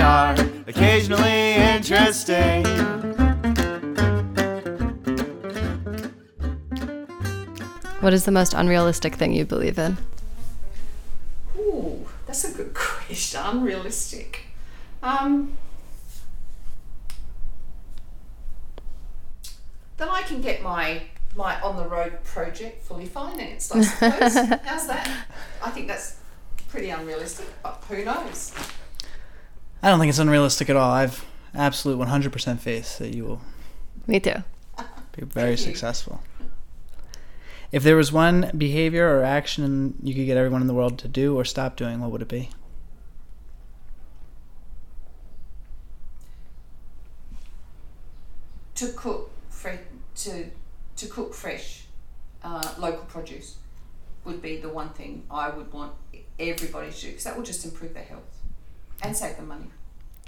They are occasionally interesting. What is the most unrealistic thing you believe in? Ooh, that's a good question. Unrealistic. Um, then I can get my my on the road project fully financed. I suppose. How's that? I think that's pretty unrealistic, but who knows? I don't think it's unrealistic at all. I've absolute 100% faith that you will Me too. be very successful. If there was one behavior or action you could get everyone in the world to do or stop doing, what would it be? To cook fresh, to to cook fresh, uh, local produce would be the one thing I would want everybody to do because that will just improve their health and save them money.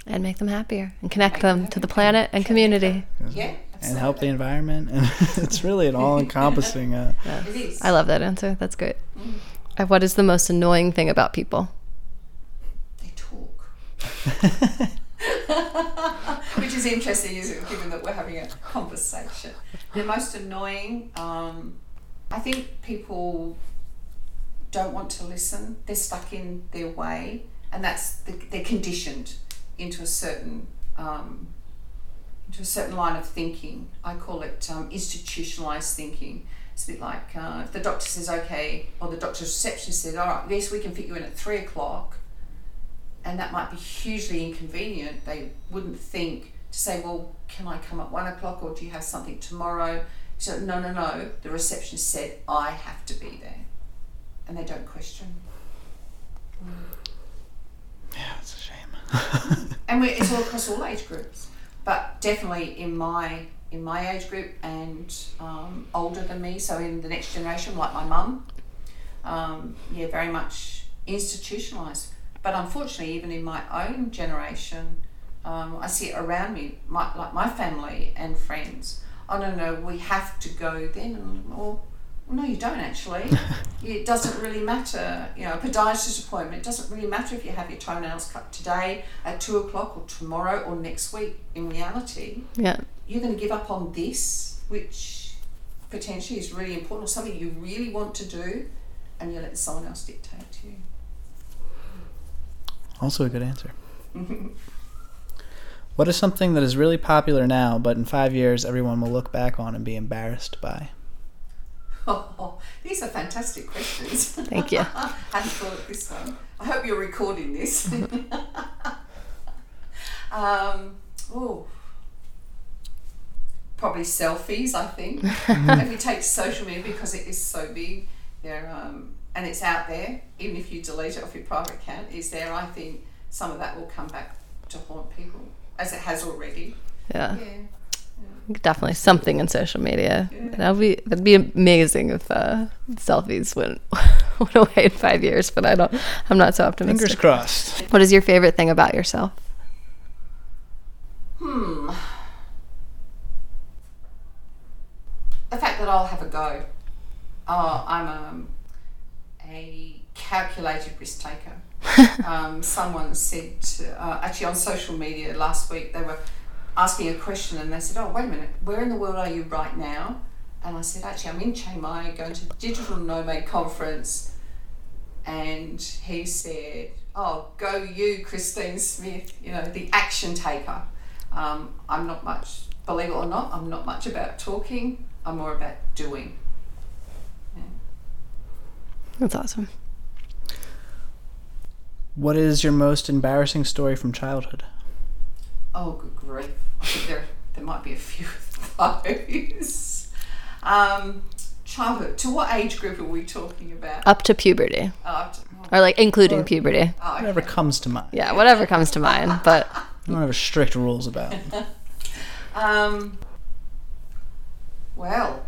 And make them happier and connect them them to the planet and community. Yeah, And help the environment. And it's really an all encompassing. Uh, It is. I love that answer. That's great. Uh, What is the most annoying thing about people? they talk. Which is interesting, isn't it, given that we're having a conversation. The most annoying, um, I think people don't want to listen. They're stuck in their way, and that's the, they're conditioned into a certain um, into a certain line of thinking. I call it um, institutionalized thinking. It's a bit like uh, if the doctor says, okay, or the doctor's receptionist said, all right, yes, we can fit you in at three o'clock and that might be hugely inconvenient. They wouldn't think to say, well, can I come at one o'clock or do you have something tomorrow? So, no, no, no. The receptionist said, I have to be there. And they don't question. Yeah, it's a shame. And it's all across all age groups. But definitely in my in my age group and um, older than me, so in the next generation, like my mum, um, yeah, very much institutionalised. But unfortunately, even in my own generation, um, I see it around me, my, like my family and friends. Oh no, no, we have to go then. Well, well, no, you don't actually. it doesn't really matter. You know, a podiatrist appointment. It doesn't really matter if you have your toenails cut today at two o'clock or tomorrow or next week. In reality, Yeah. you're going to give up on this, which potentially is really important, or something you really want to do, and you let someone else dictate to you. Also a good answer. What is something that is really popular now, but in five years everyone will look back on and be embarrassed by? Oh, these are fantastic questions. Thank you. Hadn't thought of this one. I hope you're recording this. um, oh, probably selfies. I think if we take social media because it is so big, there um, and it's out there. Even if you delete it off your private account, is there? I think some of that will come back to haunt people, as it has already. Yeah. Yeah. Definitely something in social media. That'd be that'd be amazing if uh, selfies went went away in five years, but I don't. I'm not so optimistic. Fingers crossed. What is your favorite thing about yourself? Hmm. The fact that I'll have a go. Oh, I'm um, a calculated risk taker. um, someone said, uh, actually on social media last week, they were asking a question and they said, Oh, wait a minute, where in the world are you right now? And I said, Actually, I'm in Chiang Mai going to the Digital Nomad Conference. And he said, Oh, go you, Christine Smith, you know, the action taker. Um, I'm not much, believe it or not, I'm not much about talking, I'm more about doing. That's awesome. What is your most embarrassing story from childhood? Oh, good grief. There, there might be a few of those. Um, childhood. To what age group are we talking about? Up to puberty. Uh, t- or like including puberty. Oh, Whatever comes to mind. Yeah, whatever comes to mind. But I don't have strict rules about. Um, well,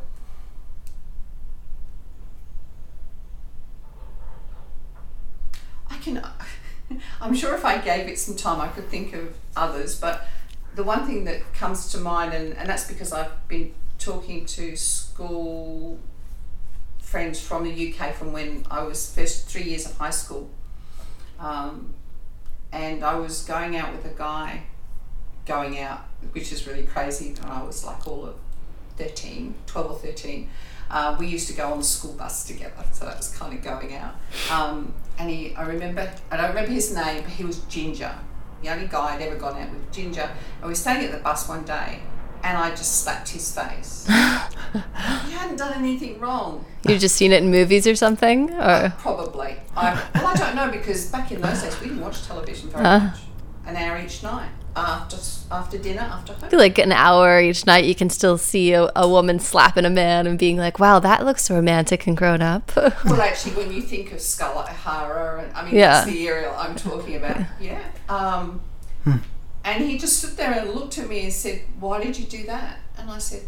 I can. I'm sure if I gave it some time, I could think of others. But the one thing that comes to mind, and, and that's because I've been talking to school friends from the UK from when I was first three years of high school. Um, and I was going out with a guy going out, which is really crazy. And I was like all of 13, 12 or 13. Uh, we used to go on the school bus together, so that was kind of going out. Um, and he, I remember, I don't remember his name, but he was Ginger, the only guy I'd ever gone out with, Ginger. And we were staying at the bus one day, and I just slapped his face. he hadn't done anything wrong. you've just seen it in movies or something, or Probably. I, well, I don't know because back in those days we didn't watch television very Ah. much. An hour each night after after dinner, after I home. feel like an hour each night you can still see a, a woman slapping a man and being like, "Wow, that looks romantic and grown up." Well, actually, when you think of Scarlett O'Hara, and I mean Yeah. that's the area I'm talking about. Yeah. Um, and he just stood there and looked at me and said, "Why did you do that?" And I said,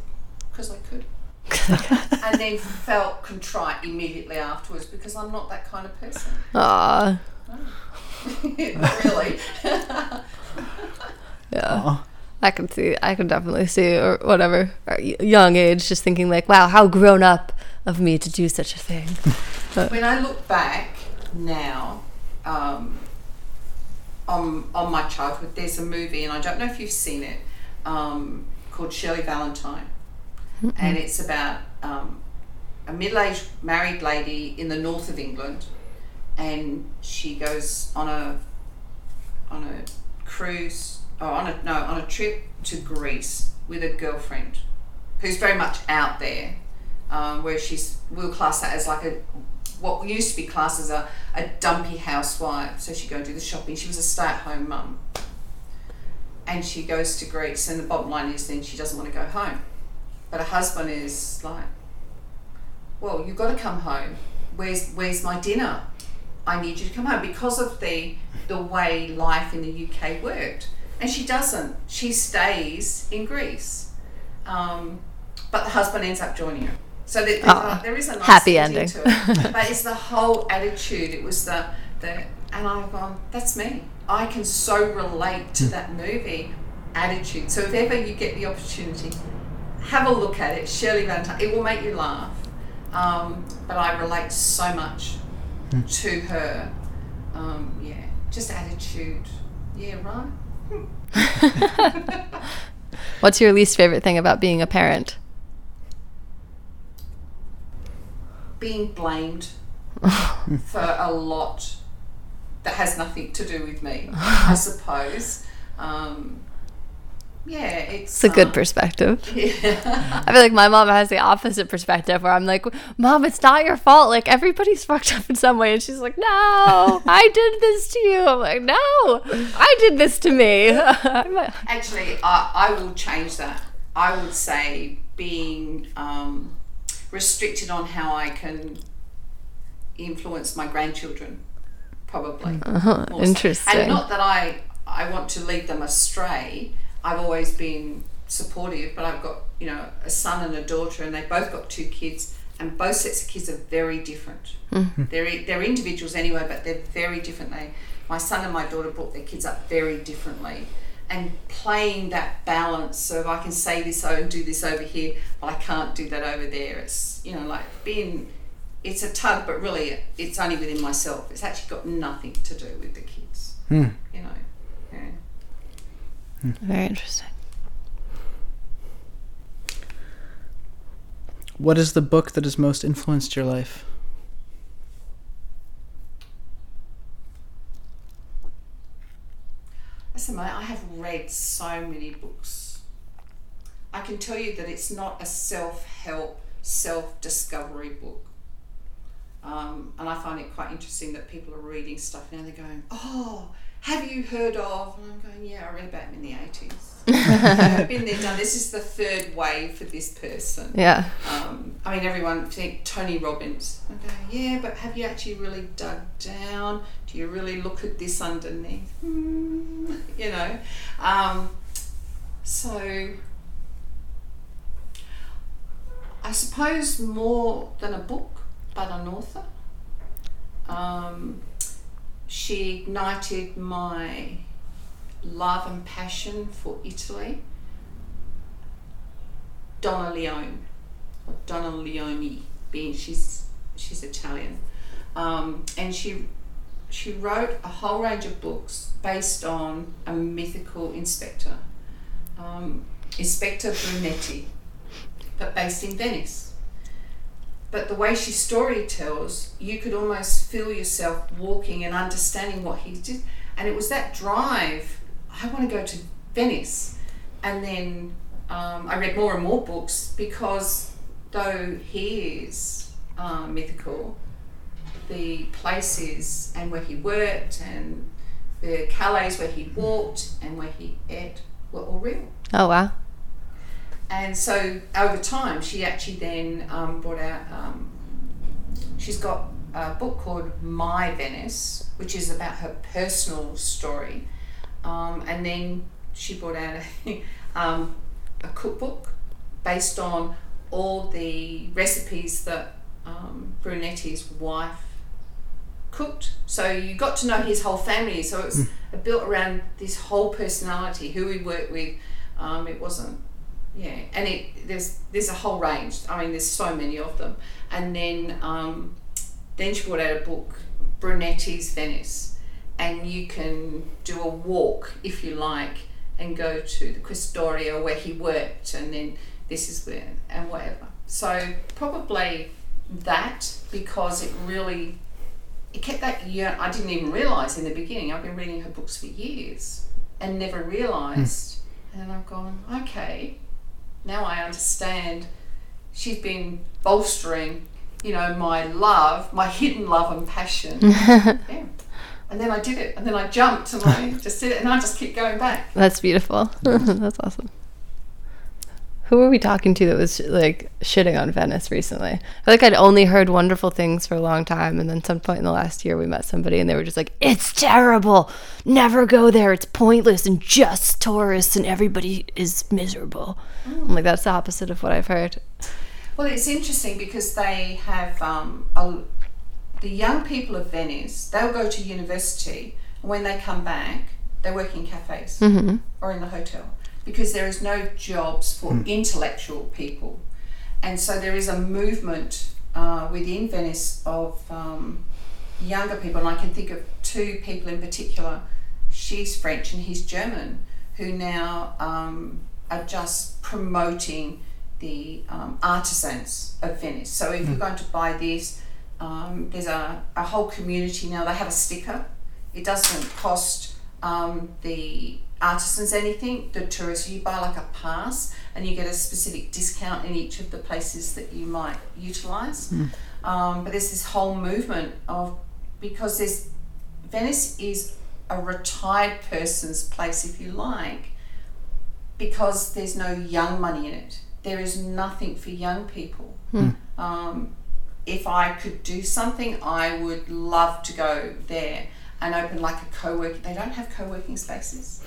"Because I could." and then felt contrite immediately afterwards because I'm not that kind of person. Aw, not really. Yeah. I can see. I can definitely see, or whatever, or young age, just thinking like, "Wow, how grown up of me to do such a thing." when I look back now um, on on my childhood, there's a movie, and I don't know if you've seen it, um, called Shirley Valentine, and it's about um, a middle-aged married lady in the north of England, and she goes on a on a cruise or on a no on a trip to Greece with a girlfriend who's very much out there, um, where she's we'll class that as like a what used to be classed as a, a dumpy housewife. So she'd go and do the shopping. She was a stay-at-home mum, and she goes to Greece. And the bottom line is, then she doesn't want to go home, but her husband is like, "Well, you've got to come home. Where's where's my dinner? I need you to come home because of the the way life in the UK worked." And she doesn't. She stays in Greece, um, but the husband ends up joining her. So there, a, there is a nice happy ending to it. but it's the whole attitude. It was the the, and I've gone. That's me. I can so relate to that movie attitude. So if ever you get the opportunity, have a look at it. Shirley Valentine. It will make you laugh. Um, but I relate so much to her. Um, yeah, just attitude. Yeah, right. What's your least favorite thing about being a parent? being blamed for a lot that has nothing to do with me, I suppose. Um, yeah, it's It's a good um, perspective. Yeah. I feel like my mom has the opposite perspective where I'm like, Mom, it's not your fault. Like, everybody's fucked up in some way. And she's like, No, I did this to you. I'm like, No, I did this to me. Actually, I, I will change that. I would say being um, restricted on how I can influence my grandchildren, probably. so. Uh-huh. interesting. And not that I I want to lead them astray. I've always been supportive, but I've got you know a son and a daughter, and they both got two kids, and both sets of kids are very different. They're they're individuals anyway, but they're very different. They my son and my daughter brought their kids up very differently. And playing that balance, so if I can say this and do this over here, but I can't do that over there. It's you know like being, it's a tug, but really it's only within myself. It's actually got nothing to do with the kids. Hmm. You know, yeah. Very interesting. What is the book that has most influenced your life? Listen, mate, I have read so many books. I can tell you that it's not a self help, self discovery book. Um, and I find it quite interesting that people are reading stuff now. They're going, "Oh, have you heard of?" And I'm going, "Yeah, I read about him in the '80s." I've been there, done. This is the third wave for this person. Yeah. Um, I mean, everyone think Tony Robbins. I go, yeah, but have you actually really dug down? Do you really look at this underneath? Hmm, you know. Um, so, I suppose more than a book, but an author. Um, she ignited my love and passion for Italy. Donna Leone, Donna Leone, being she's she's Italian, um, and she she wrote a whole range of books based on a mythical inspector, um, Inspector Brunetti, but based in Venice. But the way she story tells, you could almost feel yourself walking and understanding what he did, and it was that drive. I want to go to Venice, and then um, I read more and more books because though he is uh, mythical, the places and where he worked and the Calais where he walked and where he ate were all real. Oh wow. And so over time, she actually then um, brought out. Um, she's got a book called My Venice, which is about her personal story, um, and then she brought out a, um, a cookbook based on all the recipes that um, Brunetti's wife cooked. So you got to know his whole family. So it's built around this whole personality, who he worked with. Um, it wasn't yeah, and it there's there's a whole range. I mean, there's so many of them. And then um, then she brought out a book, Brunetti's Venice, and you can do a walk if you like, and go to the Questura where he worked, and then this is where and whatever. So probably that because it really it kept that year. I didn't even realize in the beginning. I've been reading her books for years and never realized. And I've gone okay now I understand she's been bolstering, you know, my love, my hidden love and passion. yeah. And then I did it, and then I jumped, and I just did it, and I just keep going back. That's beautiful. That's awesome. Who were we talking to that was like shitting on Venice recently? I feel like I'd only heard wonderful things for a long time, and then some point in the last year we met somebody and they were just like, "It's terrible. Never go there. It's pointless and just tourists, and everybody is miserable." I'm like, that's the opposite of what I've heard. Well, it's interesting because they have um, a, the young people of Venice. They'll go to university, and when they come back, they work in cafes or in the hotel because there is no jobs for intellectual people, and so there is a movement uh, within Venice of um, younger people, and I can think of two people in particular. She's French and he's German, who now um, are just promoting the um, artisans of Venice. So if you're going to buy this, um, there's a, a whole community now. They have a sticker. It doesn't cost um, the artisans anything. The tourists, you buy like a pass and you get a specific discount in each of the places that you might utilize. Um, but there's this whole movement of because there's Venice is a retired person's place, if you like, because there's no young money in it. There is nothing for young people. Um, if I could do something, I would love to go there and open like a co-working. They don't have co-working spaces.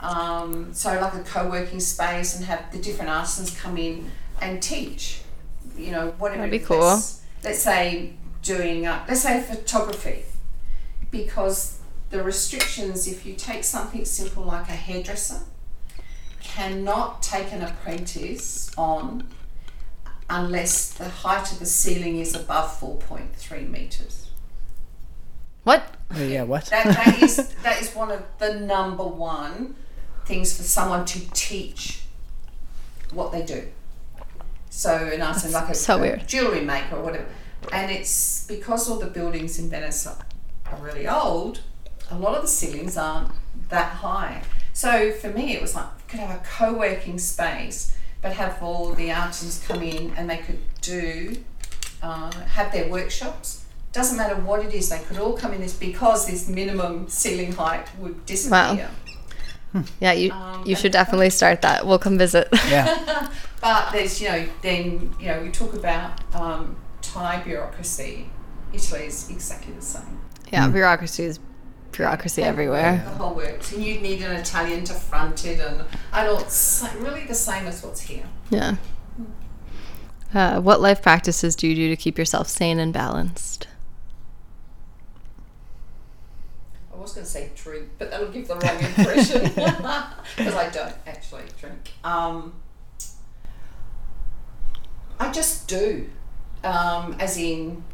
Um, so like a co-working space and have the different artisans come in and teach. You know, whatever. That'd be cool. Let's, let's say doing, uh, let's say photography, because the restrictions, if you take something simple like a hairdresser, cannot take an apprentice on unless the height of the ceiling is above 4.3 meters. What? Oh, yeah, what? That, that is that is one of the number one things for someone to teach what they do. So an artisan like a, so a weird. jewelry maker or whatever, and it's because all the buildings in Venice are, are really old. A lot of the ceilings aren't that high. So for me, it was like could have a co-working space, but have all the artisans come in and they could do uh, have their workshops. Doesn't matter what it is, they could all come in this because this minimum ceiling height would disappear. Wow. Yeah, you Um, you should definitely start that. We'll come visit. Yeah. But there's, you know, then, you know, we talk about um, Thai bureaucracy. Italy is exactly the same. yeah, bureaucracy is bureaucracy everywhere. The whole works. And you'd need an Italian to front it and, I all, it's really the same as what's here. Yeah. Uh, what life practices do you do to keep yourself sane and balanced? I was going to say drink, but that'll give the wrong impression because I don't actually drink. Um, I just do, um, as in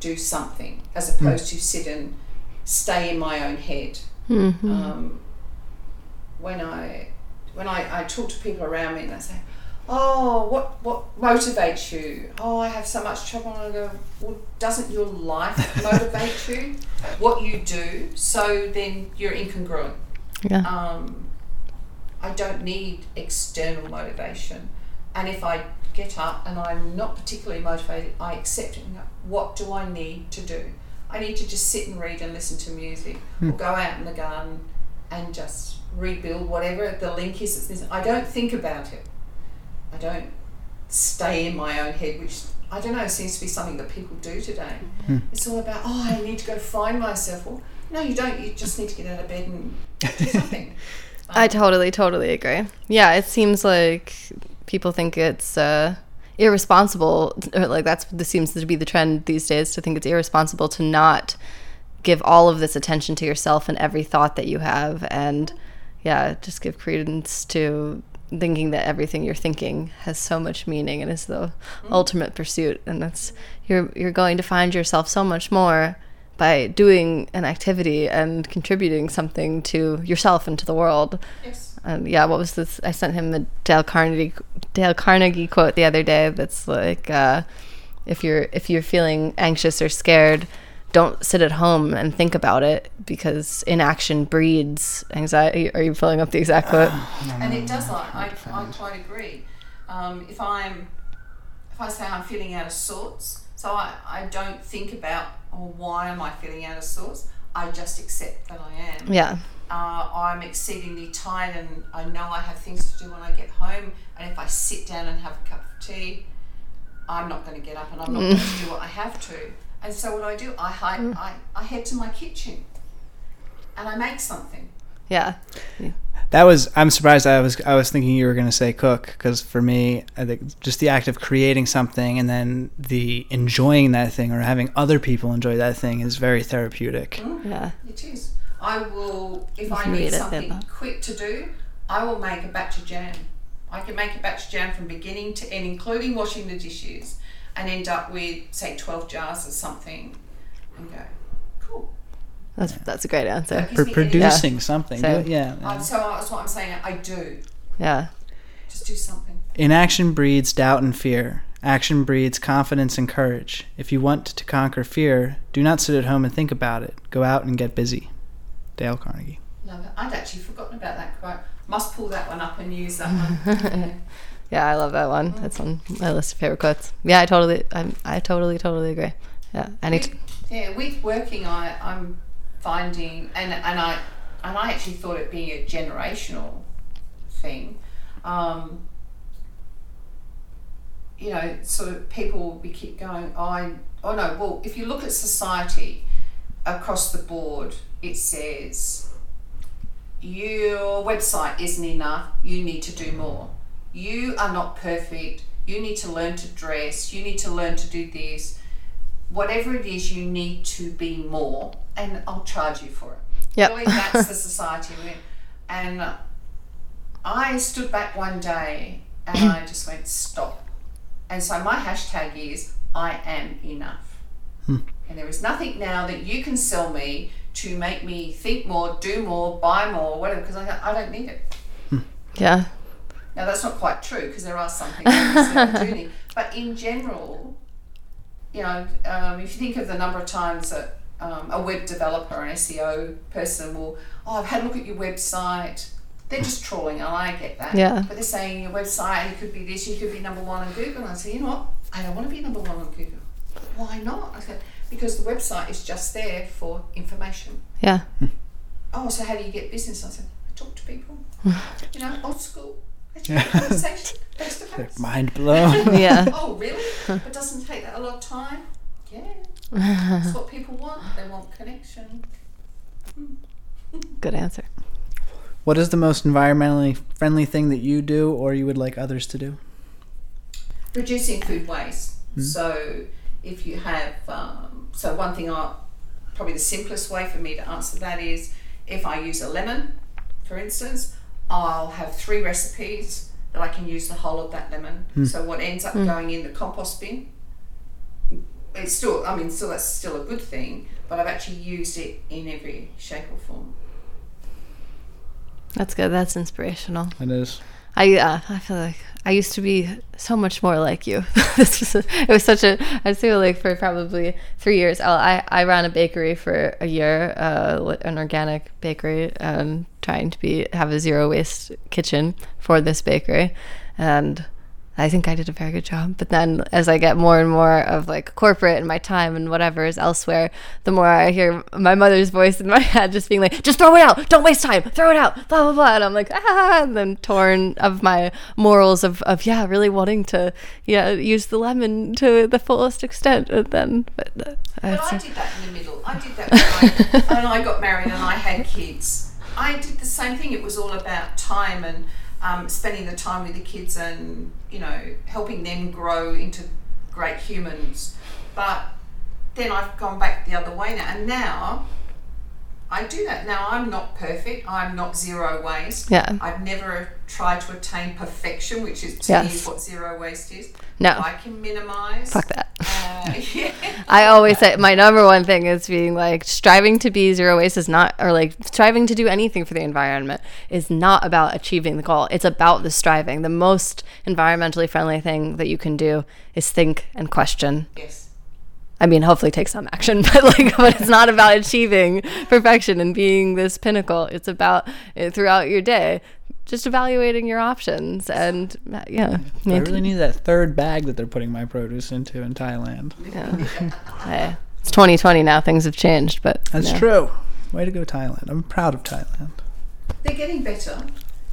do something, as opposed to sit and stay in my own head. Mm-hmm. Um, when I when I, I talk to people around me and they say, "Oh, what what motivates you?" "Oh, I have so much trouble." And I go, "Well, doesn't your life motivate you? What you do? So then you're incongruent." Yeah. Um, I don't need external motivation, and if I get up and I'm not particularly motivated, I accept it "What do I need to do?" I need to just sit and read and listen to music, or go out in the garden and just rebuild whatever the link is. I don't think about it. I don't stay in my own head, which I don't know seems to be something that people do today. It's all about oh, I need to go find myself. Well, no, you don't. You just need to get out of bed and do something. I totally, totally agree. Yeah, it seems like people think it's uh, irresponsible, or like that's this seems to be the trend these days to think it's irresponsible to not give all of this attention to yourself and every thought that you have, and yeah, just give credence to thinking that everything you're thinking has so much meaning and is the ultimate pursuit, and that's you're you're going to find yourself so much more by doing an activity and contributing something to yourself and to the world. yes. And yeah, what was this? I sent him a Dale Carnegie Dale Carnegie quote the other day. That's like, uh, if you're if you're feeling anxious or scared, don't sit at home and think about it because inaction breeds anxiety. Are you pulling up the exact quote? and it does like I, I quite agree. Um, if i'm if i say i'm feeling out of sorts so I, I don't think about oh, why am i feeling out of sorts? I just accept that i am. Yeah, uh, i'm exceedingly tired and i know i have things to do when i get home and if i sit down and have a cup of tea i'm not going to get up and i'm not going to do what i have to and so what i do i, hi- mm. I, I head to my kitchen and i make something yeah, That was. I'm surprised. I was. I was thinking you were going to say cook because for me, I think just the act of creating something and then the enjoying that thing or having other people enjoy that thing is very therapeutic. Mm. yeah, It is. I will, if I need something Pippa. quick to do, I will make a batch of jam. I can make a batch of jam from beginning to end, including washing the dishes, and end up with, say, 12 jars or something and go, cool. that's that's a great answer. Gives For me energy. producing something. So- Do- yeah. Um, so that's what I'm saying. I do. Yeah, Just do something. Inaction breeds doubt and fear. Action breeds confidence and courage. If you want to conquer fear, do not sit at home and think about it. Go out and get busy. Dale Carnegie. Love it. I'd actually forgotten about that quote. Must pull that one up and use that one. Yeah. yeah, I love that one. That's on my list of favorite quotes. Yeah, I totally, I'm, I totally, totally agree. Yeah, I need to. Yeah, with working, I, I'm finding, and and I and I actually thought it being a generational thing. Um, you know, sort of people we keep going. Oh, I oh no. Well, if you look at society across the board, it says your website isn't enough. You need to do more. You are not perfect. You need to learn to dress. You need to learn to do this whatever it is, you need to be more, and I'll charge you for it. Yep. Really, that's the society we're in. And I stood back one day and I just went, stop. And so my hashtag is, I am enough. Hmm. And there is nothing now that you can sell me to make me think more, do more, buy more, whatever, because I, I don't need it. Hmm. Yeah, Now that's not quite true because there are some that I do need. But in general, you know, um, if you think of the number of times that um, a web developer, an SEO person will, oh, I've had a look at your website. They're just trawling, and I get that. Yeah. But they're saying your website, you could be this, you could be number one on Google. And I say, you know what? I don't want to be number one on Google. Why not? I said, because the website is just there for information. yeah, Oh, so how do you get business? I said, I talk to people. you know, old school. Let's have a conversation face to face. Mind blown. Yeah. Oh, really? But doesn't take that a lot of time? Yeah. That's what people want. They want connection. Good answer. what is the most environmentally friendly thing that you do or you would like others to do? reducing food waste. So if you have, um, so one thing I, probably the simplest way for me to answer that is if I use a lemon, for instance, I'll have three recipes that I can use the whole of that lemon. Hmm. So what ends up hmm. going in the compost bin, it's still, I mean, still that's still a good thing, but I've actually used it in every shape or form. That's good. That's inspirational. It is. I uh, I feel like I used to be so much more like you. this was a, it was such a I feel like for probably three years. I I, ran a bakery for a year, uh, an organic bakery, um, trying to be have a zero waste kitchen for this bakery, and I think I did a very good job. But then as I get more and more of like corporate and my time and whatever is elsewhere, the more I hear my mother's voice in my head just being like, just throw it out. Don't waste time. Throw it out. Blah, blah, blah. And I'm like, ah, and then torn of my morals of, of yeah, really wanting to, yeah, use the lemon to the fullest extent. And then, but uh, I did that in the middle. I did that when I, when I got married and I had kids. I did the same thing. It was all about time and um, spending the time with the kids and you know helping them grow into great humans. But then I've gone back the other way now, and now I do that. Now I'm not perfect. I'm not zero waste. Yeah. I've never tried to attain perfection, which is to me Yes. is what zero waste is. No. I can minimise. fuck that. I always say my number one thing is being like striving to be zero waste is not, or like striving to do anything for the environment is not about achieving the goal. It's about the striving. The most environmentally friendly thing that you can do is think and question. Yes. I mean, hopefully take some action, but like, but it's not about achieving perfection and being this pinnacle. It's about it, throughout your day, just evaluating your options and yeah, I really need that third bag that they're putting my produce into in Thailand. Hey, it's 2020 now. Things have changed, but That's no. true. Way to go, Thailand. I'm proud of Thailand. They're getting better.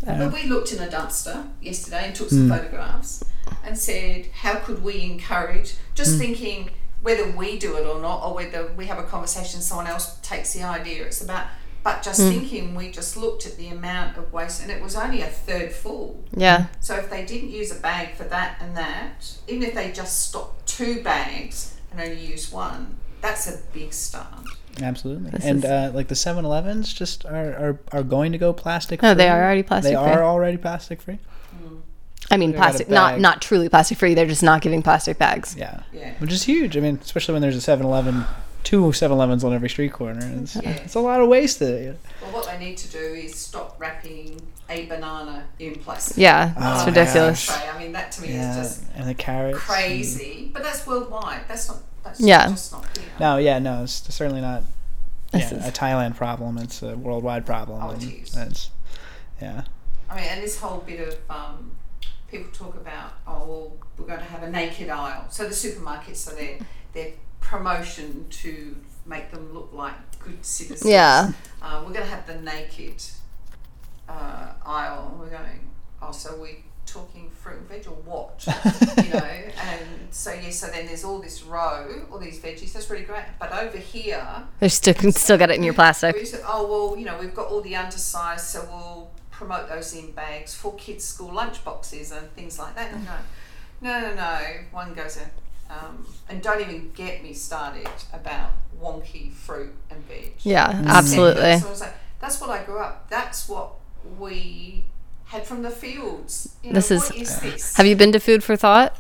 But we looked in a dumpster yesterday and took some hmm. photographs and said, how could we encourage, just hmm. thinking whether we do it or not, or whether we have a conversation, someone else takes the idea. It's about, but just thinking, we just looked at the amount of waste and it was only a third full. Yeah. So if they didn't use a bag for that and that, even if they just stopped two bags and only use one, that's a big start. Absolutely. This and is- uh, like the 7-Elevens just are, are, are going to go plastic No, free. they are already plastic They free. are already plastic free. I mean, They got plastic, not not truly plastic free. They're just not giving plastic bags. Yeah. Yeah. Which is huge. I mean, especially when there's a 7-Eleven, two 7-Elevens on every street corner. It's, Yeah. it's a lot of waste. That, Well, what they need to do is stop wrapping a banana in plastic. Yeah, Oh, it's my ridiculous. Tray. I mean, that to me yeah, is just and the carrots. and- crazy. But that's worldwide. That's not. That's Yeah. just not here. No, yeah, no, it's certainly not This yeah, is- a Thailand problem. It's a worldwide problem. Oh, it and. That's, yeah. I mean, and this whole bit of um, people talk about, oh, well, we're going to have a naked aisle. So the supermarkets are their their promotion to make them look like good citizens. Yeah. Uh, we're going to have the naked uh, aisle. We're going, oh, so we're talking fruit and veg or what? you know, and so yeah, so then there's all this row, all these veggies. That's really great. But over here, They still still get it in your plastic. we said, oh well, you know, we've got all the undersized, so we'll promote those in bags for kids' school lunch boxes and things like that. No, no, no, no. One goes in, um, and don't even get me started about wonky fruit and veg. Yeah, absolutely. So I was like, that's what I grew up. That's what we had from the fields. You know, This is- what is this? Have you been to Food for Thought?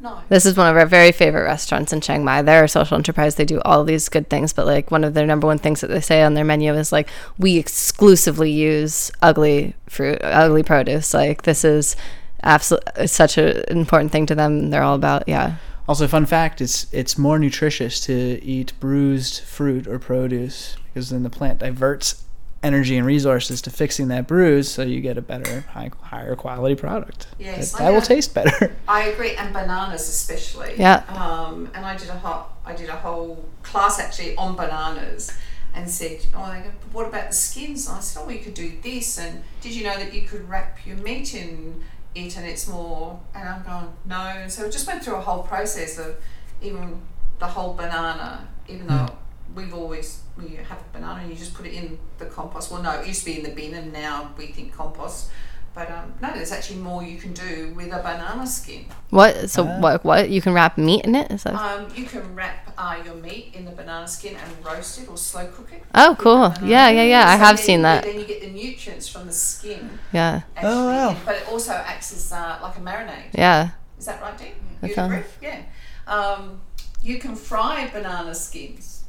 No. This is one of our very favorite restaurants in Chiang Mai. They're a social enterprise. They do all these good things, but like one of their number one things that they say on their menu is like we exclusively use ugly fruit, ugly produce. Like this is absolutely such an important thing to them. They're all about yeah. Also, fun fact: it's it's more nutritious to eat bruised fruit or produce because then the plant diverts energy and resources to fixing that bruise, so you get a better, high, higher quality product. Yes, that, that will taste better. I agree, and bananas especially. Yeah. Um, and I did a hot I did a whole class actually on bananas, and said, "Oh, they go, what about the skins?" And I said, "Oh, we could do this." And did you know that you could wrap your meat in it, and it's more? And I'm going, no. So we just went through a whole process of even the whole banana, even though hmm. we've always we have a banana and you just put it in the compost. Well, no, it used to be in the bin, and now we think compost. But um, no, there's actually more you can do with a banana skin. What? So what? What? You can wrap meat in it? Is that? Um, you can wrap uh, your meat in the banana skin and roast it or slow cook it. oh, cool. the banana. Yeah, yeah, yeah. I have then- seen that. Then you get the nutrients from the skin. Yeah, Actually, Oh, wow. But it also acts as uh, like a marinade. yeah. Is that right, Dean? That You sounds- agree? Yeah. Um, you can fry banana skins.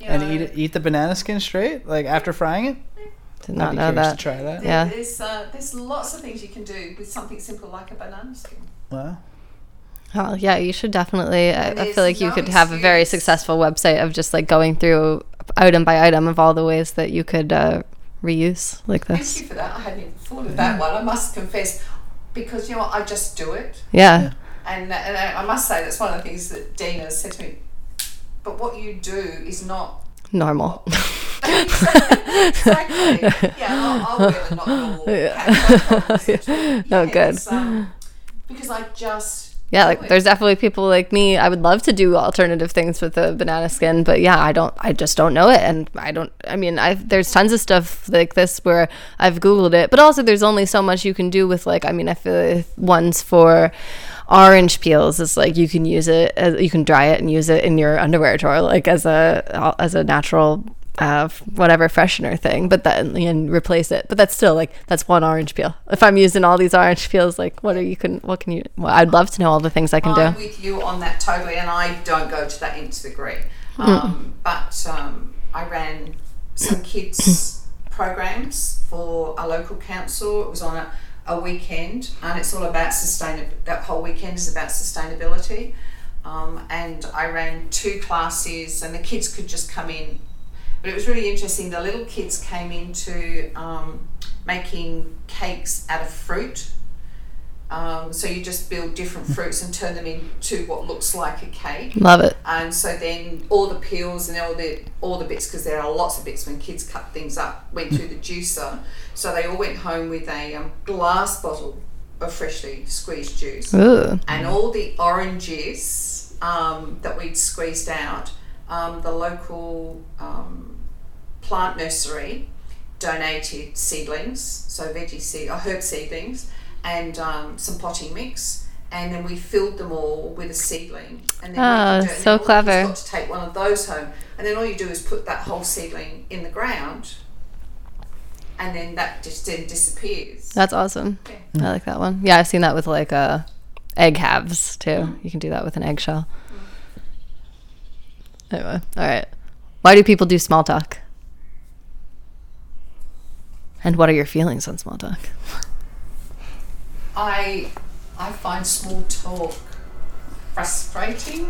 You And eat eat the banana skin straight, like after frying it. Did I'd not be know that. to try that. there- Yeah. There's uh, there's lots of things you can do with something simple like a banana skin. Wow. Oh, yeah, you should definitely. I, I feel like you no could have a very successful website of just like going through item by item of all the ways that you could uh, reuse like Thank this. you for that. I hadn't even thought of that one. I must confess, because you know what, I just do it. Yeah, And, and I I must say that's one of the things that Dina said to me. But what you do is not normal. Exactly. Yeah, I'll, I'll wear not normal cat Oh, good. Um, because I just Yeah, like there's definitely people like me. I would love to do alternative things with the banana skin, but yeah, I don't. I just don't know it, and I don't. I mean, I there's tons of stuff like this where I've googled it, but also there's only so much you can do with like. I mean, I feel like ones for orange peels is like you can use it. As, you can dry it and use it in your underwear drawer, like as a as a natural. Uh, whatever freshener thing, but then and replace it. But that's still like that's one orange peel. If I'm using all these orange peels, like what are you can what can you? Well, I'd love to know all the things I can I'm do. with you on that totally, and I don't go to that nth degree. Um, but um, I ran some kids programs for a local council. It was on a, a weekend, and it's all about sustainability. That whole weekend is about sustainability. Um, and I ran two classes, and the kids could just come in. But it was really interesting. The little kids came into um, making cakes out of fruit. Um, so you just build different fruits and turn them into what looks like a cake. Love it. And so then all the peels and all the all the bits, because there are lots of bits when kids cut things up, went through the juicer. So they all went home with a um, glass bottle of freshly squeezed juice Ooh. and all the oranges um, that we'd squeezed out, um, the local um, plant nursery donated seedlings, so veggie seed, or herb seedlings, and um, some potting mix. And then we filled them all with a seedling. And then Oh, we could and so then all the clever. Got to take one of those home, and then all you do is put that whole seedling in the ground, and then that just then disappears. That's awesome. Yeah. I like that one. Yeah, I've seen that with like uh, egg halves too. You can do that with an eggshell. Anyway, all right. Why do people do small talk? And what are your feelings on small talk? I I find small talk frustrating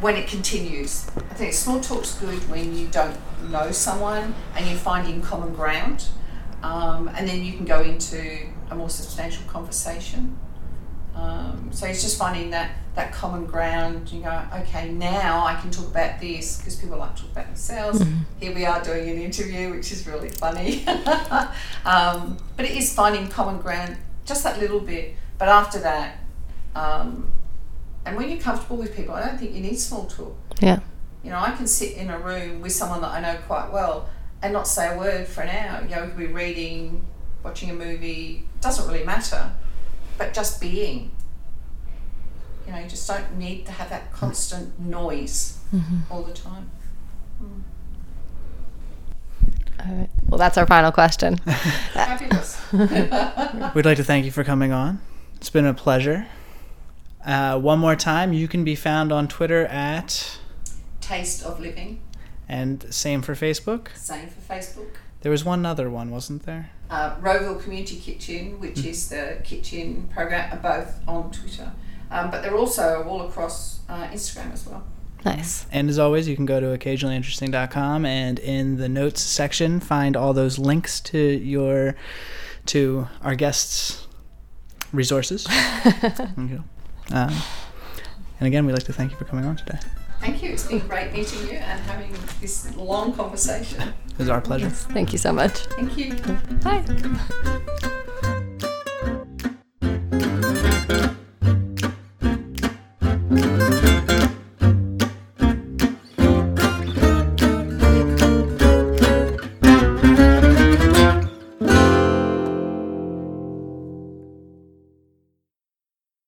when it continues. I think small talk's good when you don't know someone and you're finding common ground, um, and then you can go into a more substantial conversation. Um, so it's just finding that that common ground. You go, okay, now I can talk about this because people like to talk about themselves. Here we are doing an interview, which is really funny. um, but it is finding common ground, just that little bit. But after that, um, and when you're comfortable with people, I don't think you need small talk. Yeah. You know, I can sit in a room with someone that I know quite well and not say a word for an hour. You know, we could be reading, watching a movie, doesn't really matter, but just being. You know, you just don't need to have that constant noise all the time. All right. Well, that's our final question. Fabulous. We'd like to thank you for coming on. It's been a pleasure. Uh, one more time, you can be found on Twitter at, Taste of living. and same for Facebook. Same for Facebook. There was one other one, wasn't there? uh, Rowville Community Kitchen, which is the kitchen program, are both on Twitter. Um, but they're also all across uh, Instagram as well. nice. And as always, you can go to occasionallyinteresting.com and in the notes section find all those links to your to our guests' resources. Thank you. Um, and again, we'd like to thank you for coming on today. Thank you. It's been great meeting you and having this long conversation. It was our pleasure. Thank you so much. Thank you. Bye.